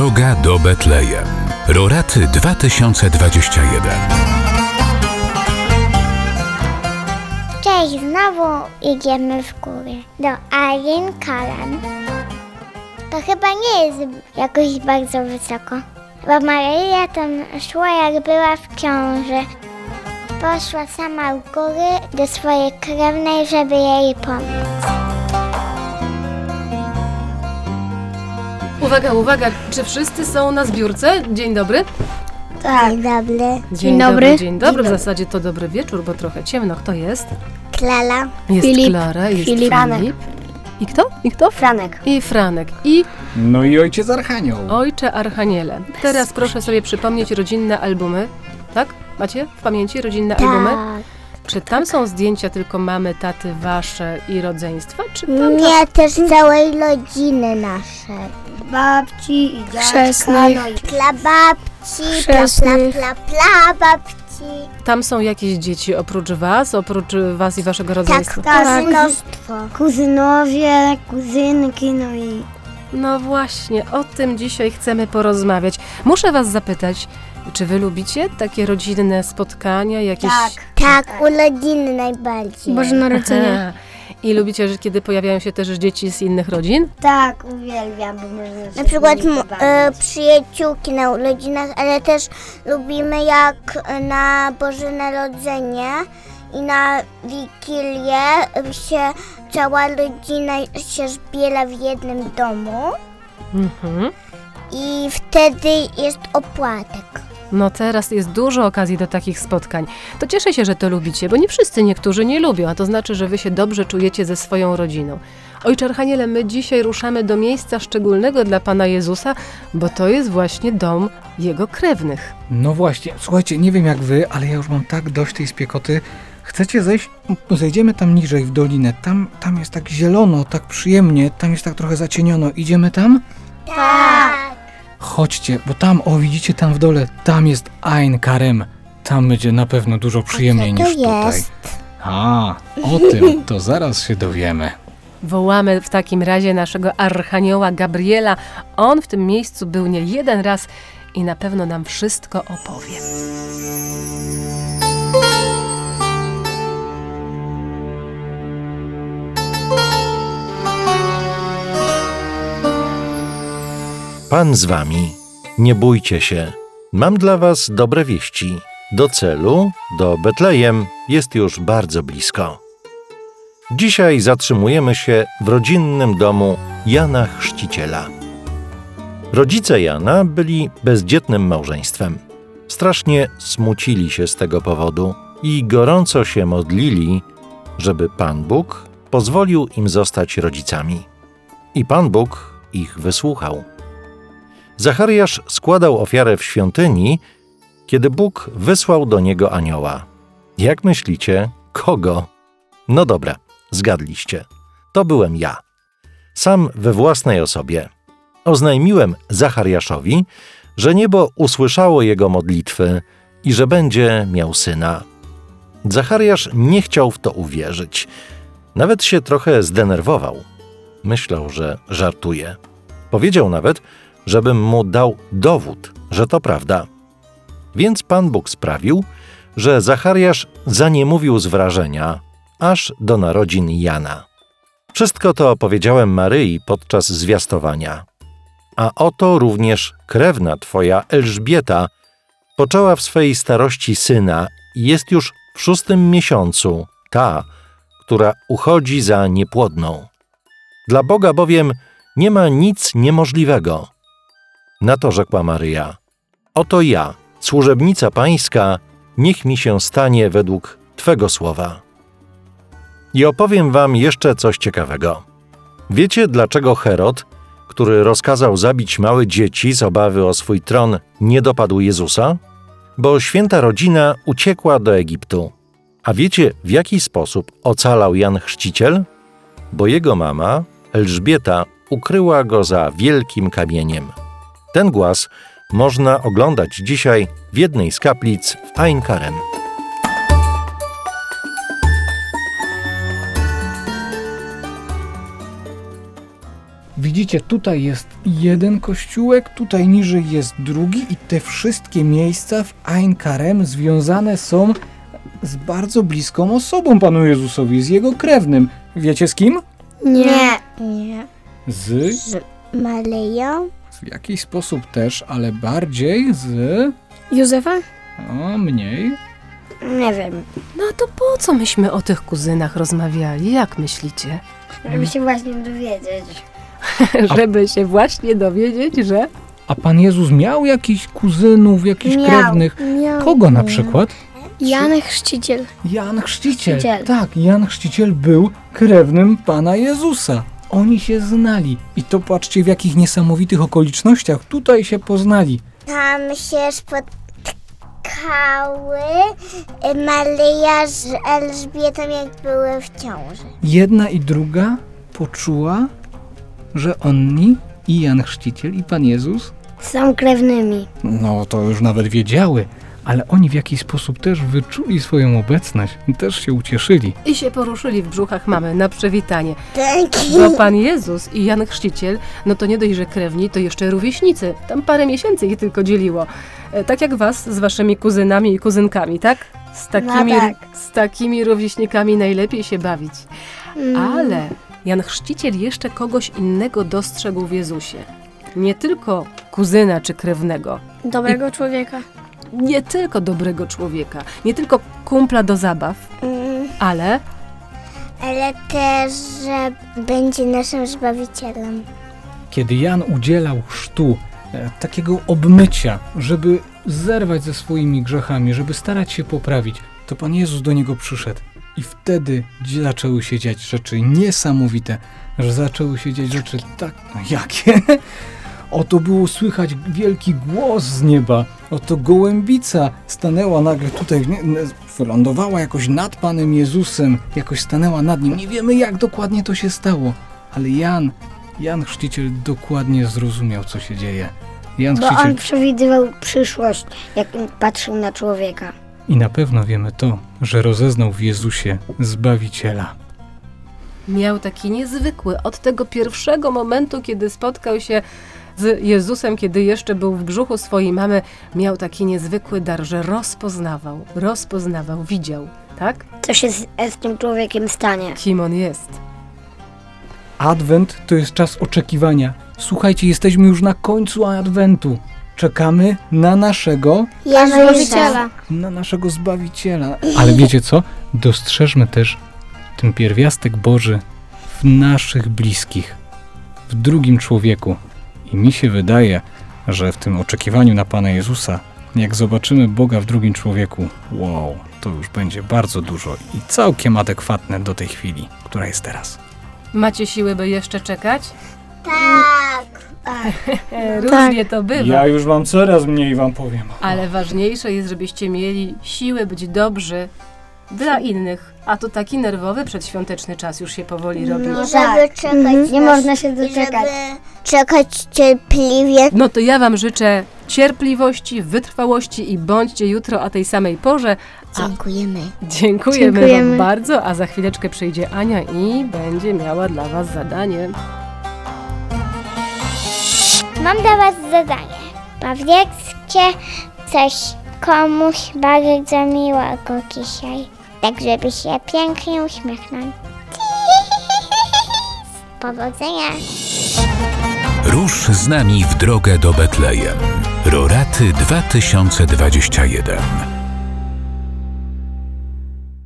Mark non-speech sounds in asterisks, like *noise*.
Droga do Betlejem. Roraty 2021. Cześć, znowu idziemy w górę do Alien Kalan. To chyba nie jest jakoś bardzo wysoko, bo Maryja tam szła jak była w ciąży. Poszła sama w góry do swojej krewnej, żeby jej pomóc. Uwaga, uwaga, czy wszyscy są na zbiórce? Dzień dobry. Tak, dobry. Dzień, dobry. Dzień dobry, w zasadzie to dobry wieczór, bo trochę ciemno. Kto jest? Klala. Jest Filip. Klara, jest Filip. Filip. Franek. I kto? I kto? Franek. I Franek. I No i ojciec Archanioł. Ojcze Archaniele. Teraz proszę sobie przypomnieć rodzinne albumy. Tak? Macie w pamięci rodzinne albumy? Tak. Czy tam są zdjęcia tylko mamy, taty, wasze i rodzeństwa? Czy tam Nie, też całej rodziny naszej. Babci i dziadka. Chrzestnych. Dla babci, dla Chrzestnych. pla, pla, pla babci. tam są jakieś dzieci oprócz was, oprócz was i waszego Tak, rodzeństwa? kuzynostwo. Kuzynowie, kuzynki, no i... No właśnie, o tym dzisiaj chcemy porozmawiać. Muszę was zapytać, czy wy lubicie takie rodzinne spotkania, jakieś... Tak, urodziny najbardziej. Boże Narodzenie. Aha. *laughs* I lubicie, że kiedy pojawiają się też dzieci z innych rodzin? Tak, uwielbiam, bo można Na przykład m, e, przyjaciółki na urodzinach, ale też lubimy jak na Boże Narodzenie i na Wigilię się cała rodzina się zbiera w jednym domu Mhm. i wtedy jest opłatek. No teraz jest dużo okazji do takich spotkań. To cieszę się, że to lubicie, bo nie wszyscy, niektórzy nie lubią, a to znaczy, że wy się dobrze czujecie ze swoją rodziną. Ojcze Archaniele, my dzisiaj ruszamy do miejsca szczególnego dla Pana Jezusa, bo to jest właśnie dom Jego krewnych. No właśnie, słuchajcie, nie wiem jak wy, ale ja już mam tak dość tej spiekoty. Chcecie zejść? Zejdziemy tam niżej w dolinę. Tam, tam jest tak zielono, tak przyjemnie, tam jest tak trochę zacieniono. Idziemy tam? Tak. Chodźcie, bo tam, o widzicie tam w dole, tam jest Ein Karem. Tam będzie na pewno dużo przyjemniej niż tutaj. jest? A, o tym *laughs* to zaraz się dowiemy. Wołamy w takim razie naszego Archanioła Gabriela. On w tym miejscu był nie jeden raz i na pewno nam wszystko opowie. Pan z wami. Nie bójcie się. Mam dla was dobre wieści. Do celu, do Betlejem, jest już bardzo blisko. Dzisiaj zatrzymujemy się w rodzinnym domu Jana Chrzciciela. Rodzice Jana byli bezdzietnym małżeństwem. Strasznie smucili się z tego powodu i gorąco się modlili, żeby Pan Bóg pozwolił im zostać rodzicami. I Pan Bóg ich wysłuchał. Zachariasz składał ofiarę w świątyni, kiedy Bóg wysłał do niego anioła. Jak myślicie, kogo? No dobra, zgadliście. To byłem ja. Sam we własnej osobie. Oznajmiłem Zachariaszowi, że niebo usłyszało jego modlitwy i że będzie miał syna. Zachariasz nie chciał w to uwierzyć. Nawet się trochę zdenerwował. Myślał, że żartuje. Powiedział nawet, żebym mu dał dowód, że to prawda. Więc Pan Bóg sprawił, że Zachariasz zaniemówił z wrażenia, aż do narodzin Jana. Wszystko to opowiedziałem Maryi podczas zwiastowania. A oto również krewna twoja Elżbieta poczęła w swej starości syna i jest już w szóstym miesiącu, ta, która uchodzi za niepłodną. Dla Boga bowiem nie ma nic niemożliwego. Na to rzekła Maryja: Oto ja, służebnica pańska, niech mi się stanie według Twego słowa. I opowiem Wam jeszcze coś ciekawego. Wiecie, dlaczego Herod, który rozkazał zabić małe dzieci z obawy o swój tron, nie dopadł Jezusa? Bo święta rodzina uciekła do Egiptu. A wiecie, w jaki sposób ocalał Jan Chrzciciel? Bo jego mama, Elżbieta, ukryła go za wielkim kamieniem. Ten głaz można oglądać dzisiaj w jednej z kaplic w Ein Karem. Widzicie, tutaj jest jeden kościółek, tutaj niżej jest drugi i te wszystkie miejsca w Ain Karem związane są z bardzo bliską osobą Panu Jezusowi, z Jego krewnym. Wiecie z kim? Nie. Nie. Z, Maryją? W jakiś sposób też, ale bardziej z... Józefa? O, mniej. Nie wiem. No to po co myśmy o tych kuzynach rozmawiali? Jak myślicie? Żeby się właśnie dowiedzieć. *laughs* Żeby się właśnie dowiedzieć, że A Pan Jezus miał jakichś kuzynów, jakichś Miał. krewnych? Miał. Kogo na przykład? Jan Chrzciciel. Jan Chrzciciel. Chrzciciel. Tak, Jan Chrzciciel był krewnym Pana Jezusa. Oni się znali. I to patrzcie w jakich niesamowitych okolicznościach tutaj się poznali. Tam się spotkały y, Maryja z Elżbietą, jak były w ciąży. Jedna i druga poczuła, że oni i Jan Chrzciciel i Pan Jezus, Są krewnymi. no to już nawet wiedziały, ale oni w jakiś sposób też wyczuli swoją obecność, też się ucieszyli. i się poruszyli w brzuchach mamy na przywitanie. Bo Pan Jezus i Jan Chrzciciel, no to nie dość, że krewni, to jeszcze rówieśnicy. Tam parę miesięcy ich tylko dzieliło. E, Tak jak was z waszymi kuzynami i kuzynkami, tak? Z takimi, tak. z takimi rówieśnikami najlepiej się bawić. Ale Jan Chrzciciel jeszcze kogoś innego dostrzegł w Jezusie. Nie tylko kuzyna czy krewnego, Dobrego człowieka. Nie tylko dobrego człowieka, nie tylko kumpla do zabaw, Mm, ale Ale też, że będzie naszym Zbawicielem. Kiedy Jan udzielał chrztu, e, takiego obmycia, żeby zerwać ze swoimi grzechami, żeby starać się poprawić, to Pan Jezus do niego przyszedł. I wtedy zaczęły się dziać rzeczy niesamowite, że zaczęły się dziać rzeczy tak, no jakie? Oto było słychać wielki głos z nieba. Oto gołębica stanęła nagle tutaj, wylądowała jakoś nad Panem Jezusem, jakoś stanęła nad nim. Nie wiemy, jak dokładnie to się stało, ale Jan, Jan Chrzciciel dokładnie zrozumiał, co się dzieje. Jan Bo Chrzciciel on przewidywał przyszłość, jak patrzył na człowieka. i na pewno wiemy to, że rozeznał w Jezusie Zbawiciela. miał taki niezwykły od tego pierwszego momentu, kiedy spotkał się z Jezusem, kiedy jeszcze był w brzuchu swojej mamy, miał taki niezwykły dar, że rozpoznawał, rozpoznawał, widział, tak? Co się z, z tym człowiekiem stanie? Kim on jest. Adwent to jest czas oczekiwania. Słuchajcie, jesteśmy już na końcu Adwentu. Czekamy na naszego, Jezusa. na naszego Zbawiciela. Ale wiecie co? Dostrzeżmy też ten pierwiastek Boży w naszych bliskich, w drugim człowieku. I mi się wydaje, że w tym oczekiwaniu na Pana Jezusa, jak zobaczymy Boga w drugim człowieku, wow, to już będzie bardzo dużo i całkiem adekwatne do tej chwili, która jest teraz. Macie siły, by jeszcze czekać? Tak. *laughs* Różnie to bywa. już mam coraz mniej, wam powiem. Ale ważniejsze jest, żebyście mieli siłę być dobrzy dla innych. A to taki nerwowy przedświąteczny czas już się powoli robi. No, żeby czekać. Nie na- można się doczekać. Żeby czekać cierpliwie. No to ja wam życzę cierpliwości, wytrwałości i bądźcie jutro o tej samej porze. A Dziękujemy. dziękujemy, Dziękujemy. wam bardzo, a za chwileczkę przyjdzie Ania i będzie miała dla was zadanie. Mam dla Was zadanie. Powiedzcie coś komuś bardzo miłego dzisiaj. Tak, żeby się pięknie uśmiechnąć. *laughs* Powodzenia. Rusz z nami w drogę do Betlejem. Roraty 2021.